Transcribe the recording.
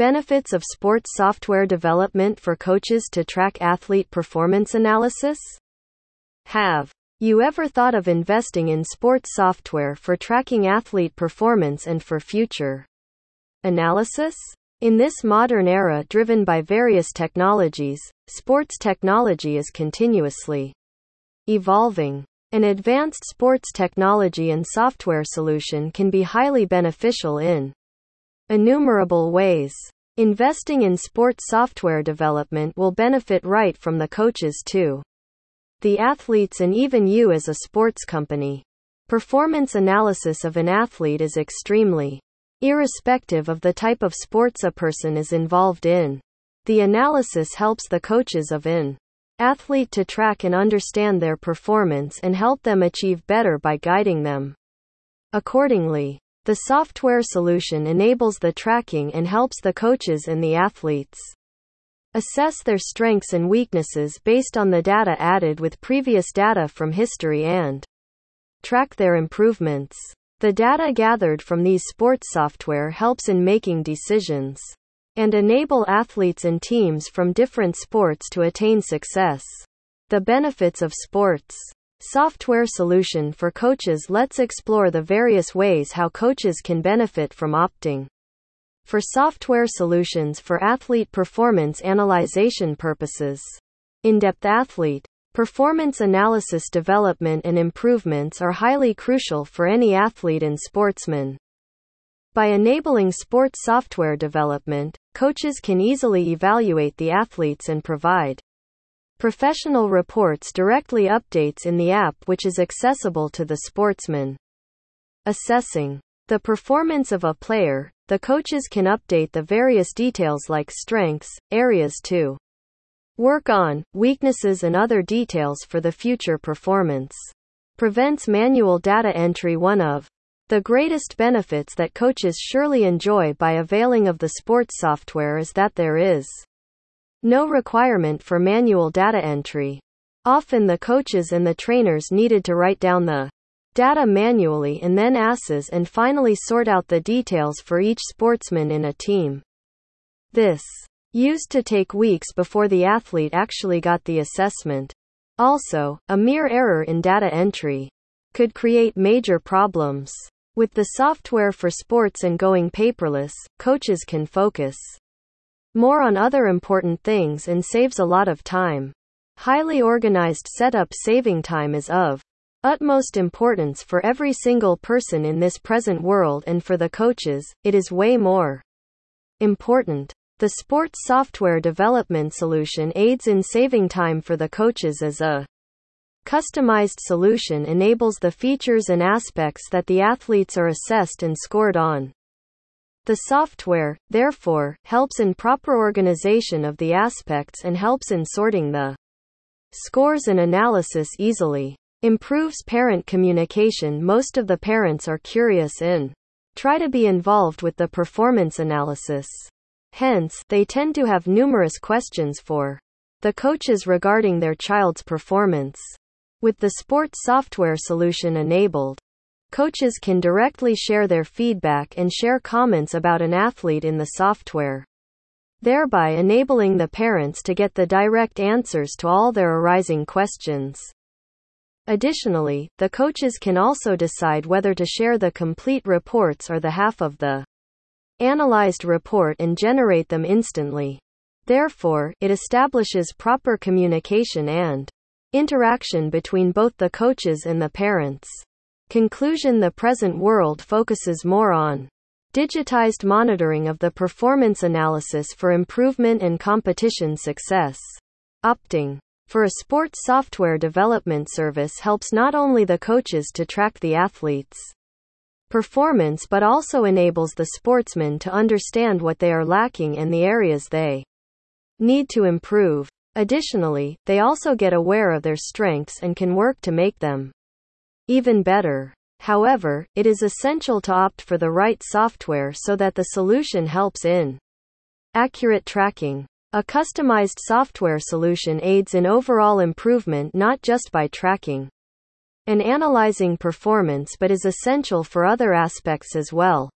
Benefits of sports software development for coaches to track athlete performance analysis? Have you ever thought of investing in sports software for tracking athlete performance and for future analysis? In this modern era driven by various technologies, sports technology is continuously evolving. An advanced sports technology and software solution can be highly beneficial in innumerable ways. Investing in sports software development will benefit right from the coaches too. the athletes and even you as a sports company. Performance analysis of an athlete is extremely irrespective of the type of sports a person is involved in. The analysis helps the coaches of an athlete to track and understand their performance and help them achieve better by guiding them. Accordingly, the software solution enables the tracking and helps the coaches and the athletes assess their strengths and weaknesses based on the data added with previous data from history and track their improvements. The data gathered from these sports software helps in making decisions and enable athletes and teams from different sports to attain success. The benefits of sports software solution for coaches Let's explore the various ways how coaches can benefit from opting for software solutions for athlete performance analyzation purposes. In-depth athlete performance analysis development and improvements are highly crucial for any athlete and sportsman. By enabling sports software development, coaches can easily evaluate the athletes and provide professional reports directly updates in the app which is accessible to the sportsman. Assessing the performance of a player, the coaches can update the various details like strengths, areas to work on, weaknesses, and other details for the future performance. Prevents manual data entry. One of the greatest benefits that coaches surely enjoy by availing of the sports software is that there is no requirement for manual data entry. Often the coaches and the trainers needed to write down the data manually and then assess and finally sort out the details for each sportsman in a team. This used to take weeks before the athlete actually got the assessment. Also, a mere error in data entry could create major problems. With the software for sports and going paperless, coaches can focus more on other important things and saves a lot of time. Highly organized setup saving time is of utmost importance for every single person in this present world and for the coaches, it is way more important. The sports software development solution aids in saving time for the coaches as a customized solution enables the features and aspects that the athletes are assessed and scored on. The software, therefore, helps in proper organization of the aspects and helps in sorting the scores and analysis easily improves parent communication. Most of the parents are curious in try to be involved with the performance analysis. Hence, they tend to have numerous questions for the coaches regarding their child's performance. With the sports software solution enabled, coaches can directly share their feedback and share comments about an athlete in the software, thereby enabling the parents to get the direct answers to all their arising questions. Additionally, the coaches can also decide whether to share the complete reports or the half of the analyzed report and generate them instantly. Therefore, it establishes proper communication and interaction between both the coaches and the parents. Conclusion The present world focuses more on digitized monitoring of the performance analysis for improvement and competition success. Opting for a sports software development service helps not only the coaches to track the athletes' performance but also enables the sportsmen to understand what they are lacking and the areas they need to improve. Additionally, they also get aware of their strengths and can work to make them even better. However, it is essential to opt for the right software so that the solution helps in accurate tracking. A customized software solution aids in overall improvement not just by tracking and analyzing performance but is essential for other aspects as well.